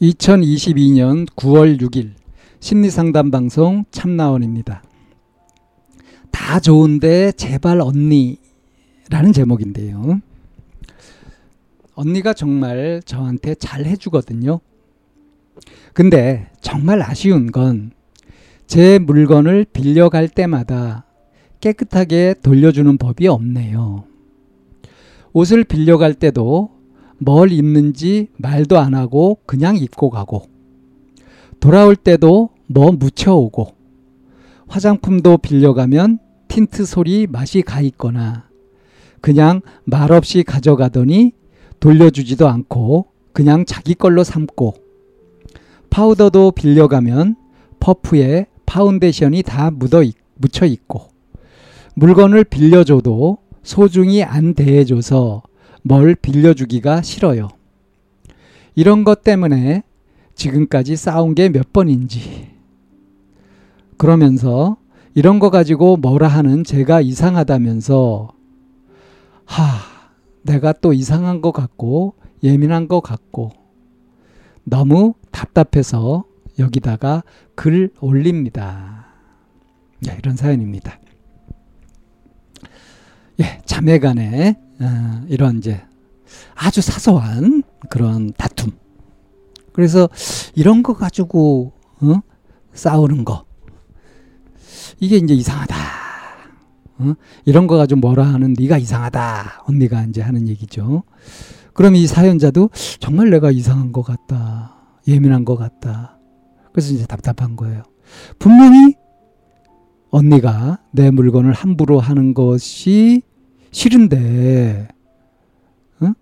2022년 9월 6일 심리상담 방송 참나원입니다. 다 좋은데 제발 언니라는 제목인데요. 언니가 정말 저한테 잘 해주거든요. 근데 정말 아쉬운 건 제 물건을 빌려갈 때마다 깨끗하게 돌려주는 법이 없네요. 옷을 빌려갈 때도 뭘 입는지 말도 안 하고 그냥 입고 가고 돌아올 때도 뭐 묻혀오고 화장품도 빌려가면 틴트 솔이 맛이 가 있거나 그냥 말없이 가져가더니 돌려주지도 않고 그냥 자기 걸로 삼고 파우더도 빌려가면 퍼프에 파운데이션이 다 묻어 있, 묻혀 있고 물건을 빌려줘도 소중히 안 대해줘서 뭘 빌려주기가 싫어요. 이런 것 때문에 지금까지 싸운 게 몇 번인지. 그러면서 이런 거 가지고 뭐라 하는 제가 이상하다면서 하, 내가 또 이상한 것 같고 예민한 것 같고 너무 답답해서 여기다가 글 올립니다. 네, 이런 사연입니다. 예, 자매 간에 어, 이런 이제 아주 사소한 그런 다툼. 그래서 이런 거 가지고 어? 싸우는 거 이게 이제 이상하다. 어? 이런 거 가지고 뭐라 하는 네가 이상하다. 언니가 이제 하는 얘기죠. 그럼 이 사연자도 정말 내가 이상한 것 같다. 예민한 것 같다. 그래서 이제 답답한 거예요. 분명히 언니가 내 물건을 함부로 하는 것이 싫은데, 어?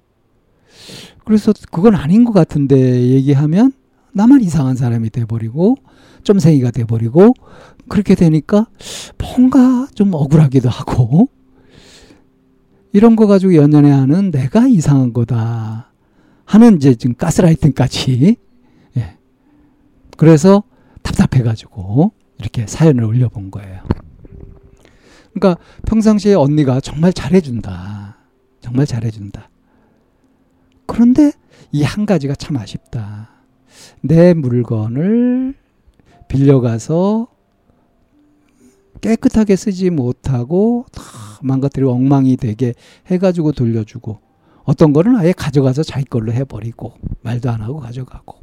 그래서 그건 아닌 것 같은데 얘기하면 나만 이상한 사람이 돼버리고, 점생이가 돼버리고, 그렇게 되니까 뭔가 좀 억울하기도 하고, 이런 거 가지고 연연해 하는 내가 이상한 거다. 하는 이제 지금 가스라이팅까지. 예. 그래서 답답해가지고 이렇게 사연을 올려본 거예요. 그러니까 평상시에 언니가 정말 잘해준다. 정말 잘해준다. 그런데 이 한 가지가 참 아쉽다. 내 물건을 빌려가서 깨끗하게 쓰지 못하고 다 망가뜨리고 엉망이 되게 해가지고 돌려주고 어떤 거는 아예 가져가서 자기 걸로 해버리고 말도 안 하고 가져가고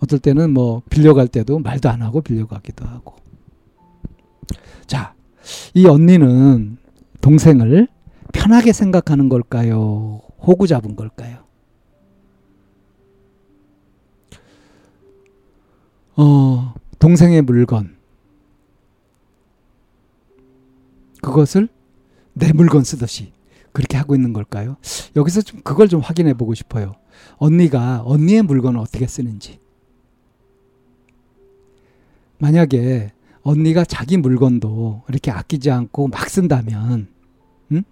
어떨 때는 뭐 빌려갈 때도 말도 안 하고 빌려가기도 하고 자, 이 언니는 동생을 편하게 생각하는 걸까요? 호구 잡은 걸까요? 어, 동생의 물건. 그것을 내 물건 쓰듯이 그렇게 하고 있는 걸까요? 여기서 좀 그걸 좀 확인해 보고 싶어요. 언니가 언니의 물건을 어떻게 쓰는지. 만약에 언니가 자기 물건도 이렇게 아끼지 않고 막 쓴다면, 음?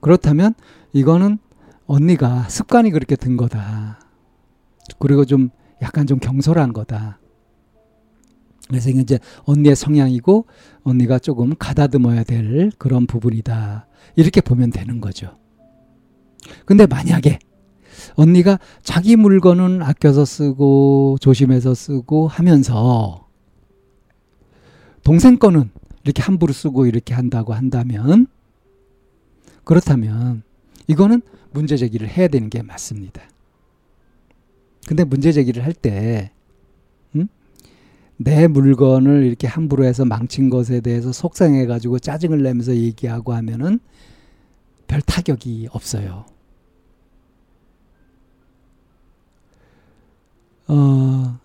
그렇다면 이거는 언니가 습관이 그렇게 든 거다. 그리고 좀 약간 좀 경솔한 거다. 그래서 이제 언니의 성향이고 언니가 조금 가다듬어야 될 그런 부분이다. 이렇게 보면 되는 거죠. 근데 만약에 언니가 자기 물건은 아껴서 쓰고 조심해서 쓰고 하면서 동생 거는 이렇게 함부로 쓰고 이렇게 한다고 한다면 그렇다면 이거는 문제 제기를 해야 되는 게 맞습니다. 근데 문제 제기를 할 때, 음? 내 물건을 이렇게 함부로 해서 망친 것에 대해서 속상해 가지고 짜증을 내면서 얘기하고 하면은 별 타격이 없어요. 어,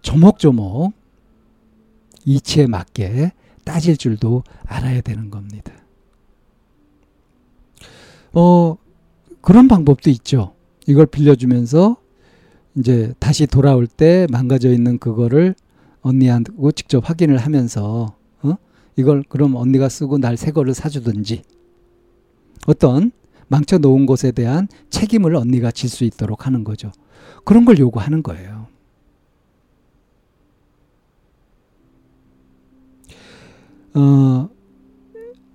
조목조목 이치에 맞게 따질 줄도 알아야 되는 겁니다. 어, 그런 방법도 있죠. 이걸 빌려주면서 이제 다시 돌아올 때 망가져 있는 그거를 언니하고 직접 확인을 하면서 어? 이걸 그럼 언니가 쓰고 날 새 거를 사주든지 어떤 망쳐 놓은 것에 대한 책임을 언니가 질 수 있도록 하는 거죠. 그런 걸 요구하는 거예요. 어,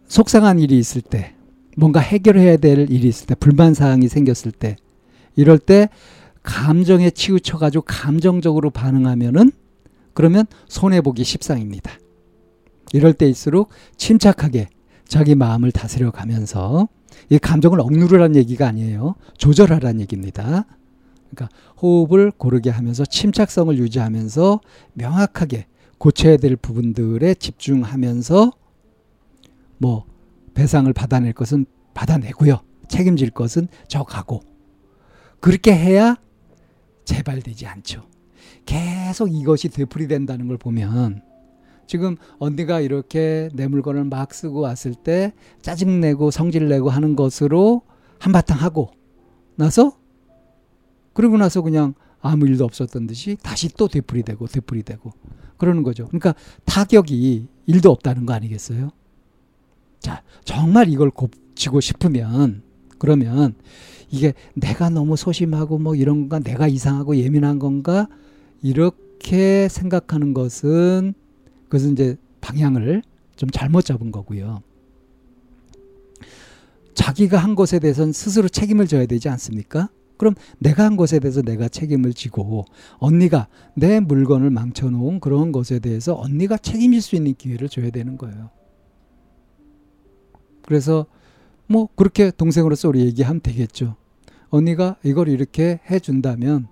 속상한 일이 있을 때, 뭔가 해결해야 될 일이 있을 때, 불만 사항이 생겼을 때, 이럴 때 감정에 치우쳐가지고 감정적으로 반응하면은 그러면 손해보기 십상입니다. 이럴 때일수록 침착하게 자기 마음을 다스려 가면서 이 감정을 억누르라는 얘기가 아니에요. 조절하라는 얘기입니다. 그러니까 호흡을 고르게 하면서 침착성을 유지하면서 명확하게 고쳐야 될 부분들에 집중하면서 뭐 배상을 받아낼 것은 받아내고요. 책임질 것은 저 가고 그렇게 해야 재발되지 않죠. 계속 이것이 되풀이된다는 걸 보면 지금 언니가 이렇게 내 물건을 막 쓰고 왔을 때 짜증내고 성질내고 하는 것으로 한바탕 하고 나서 그러고 나서 그냥 아무 일도 없었던 듯이 다시 또 되풀이되고 되풀이되고 그러는 거죠. 그러니까 타격이 일도 없다는 거 아니겠어요? 자, 정말 이걸 고치고 싶으면 그러면 이게 내가 너무 소심하고 뭐 이런 건가 내가 이상하고 예민한 건가 이렇게 생각하는 것은 그것은 이제 방향을 좀 잘못 잡은 거고요. 자기가 한 것에 대해서는 스스로 책임을 져야 되지 않습니까? 그럼 내가 한 것에 대해서 내가 책임을 지고 언니가 내 물건을 망쳐놓은 그런 것에 대해서 언니가 책임질 수 있는 기회를 줘야 되는 거예요. 그래서 뭐 그렇게 동생으로서 우리 얘기하면 되겠죠. 언니가 이걸 이렇게 해준다면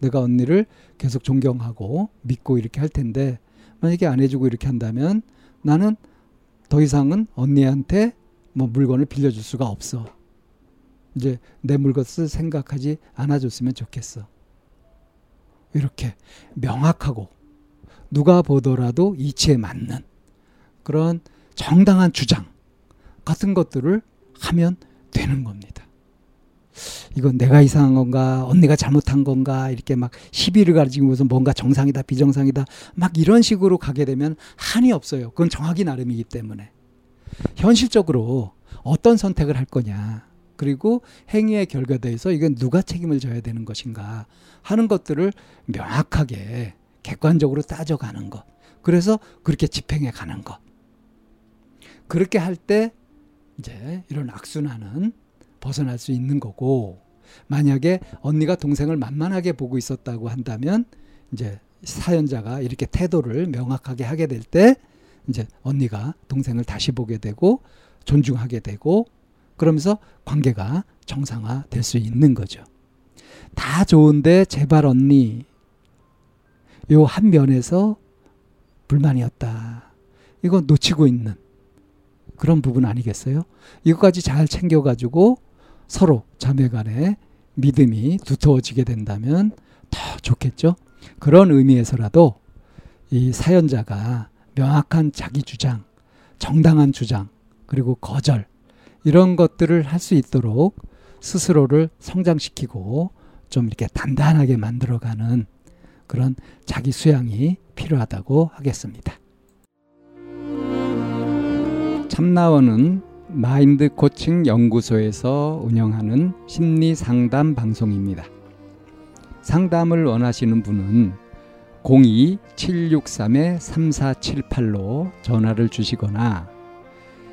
내가 언니를 계속 존경하고 믿고 이렇게 할 텐데 만약에 안 해주고 이렇게 한다면 나는 더 이상은 언니한테 뭐 물건을 빌려줄 수가 없어. 이제 내 물것을 생각하지 않아줬으면 좋겠어. 이렇게 명확하고 누가 보더라도 이치에 맞는 그런 정당한 주장 같은 것들을 하면 되는 겁니다. 이건 내가 이상한 건가, 언니가 잘못한 건가, 이렇게 막 시비를 가지고서 뭔가 정상이다, 비정상이다, 막 이런 식으로 가게 되면 한이 없어요. 그건 정확히 나름이기 때문에. 현실적으로 어떤 선택을 할 거냐, 그리고 행위의 결과대해서 이건 누가 책임을 져야 되는 것인가 하는 것들을 명확하게 객관적으로 따져가는 것. 그래서 그렇게 집행해 가는 것. 그렇게 할 때 이제 이런 악순환은 벗어날 수 있는 거고 만약에 언니가 동생을 만만하게 보고 있었다고 한다면 이제 사연자가 이렇게 태도를 명확하게 하게 될 때 이제 언니가 동생을 다시 보게 되고 존중하게 되고 그러면서 관계가 정상화 될 수 있는 거죠. 다 좋은데 제발 언니 요 한 면에서 불만이었다. 이거 놓치고 있는 그런 부분 아니겠어요? 이것까지 잘 챙겨가지고 서로 자매 간에 믿음이 두터워지게 된다면 더 좋겠죠. 그런 의미에서라도 이 사연자가 명확한 자기 주장, 정당한 주장, 그리고 거절, 이런 것들을 할 수 있도록 스스로를 성장시키고 좀 이렇게 단단하게 만들어가는 그런 자기 수양이 필요하다고 하겠습니다. 참나원은 마인드 코칭 연구소에서 운영하는 심리 상담 방송입니다. 상담을 원하시는 분은 02-763-3478로 전화를 주시거나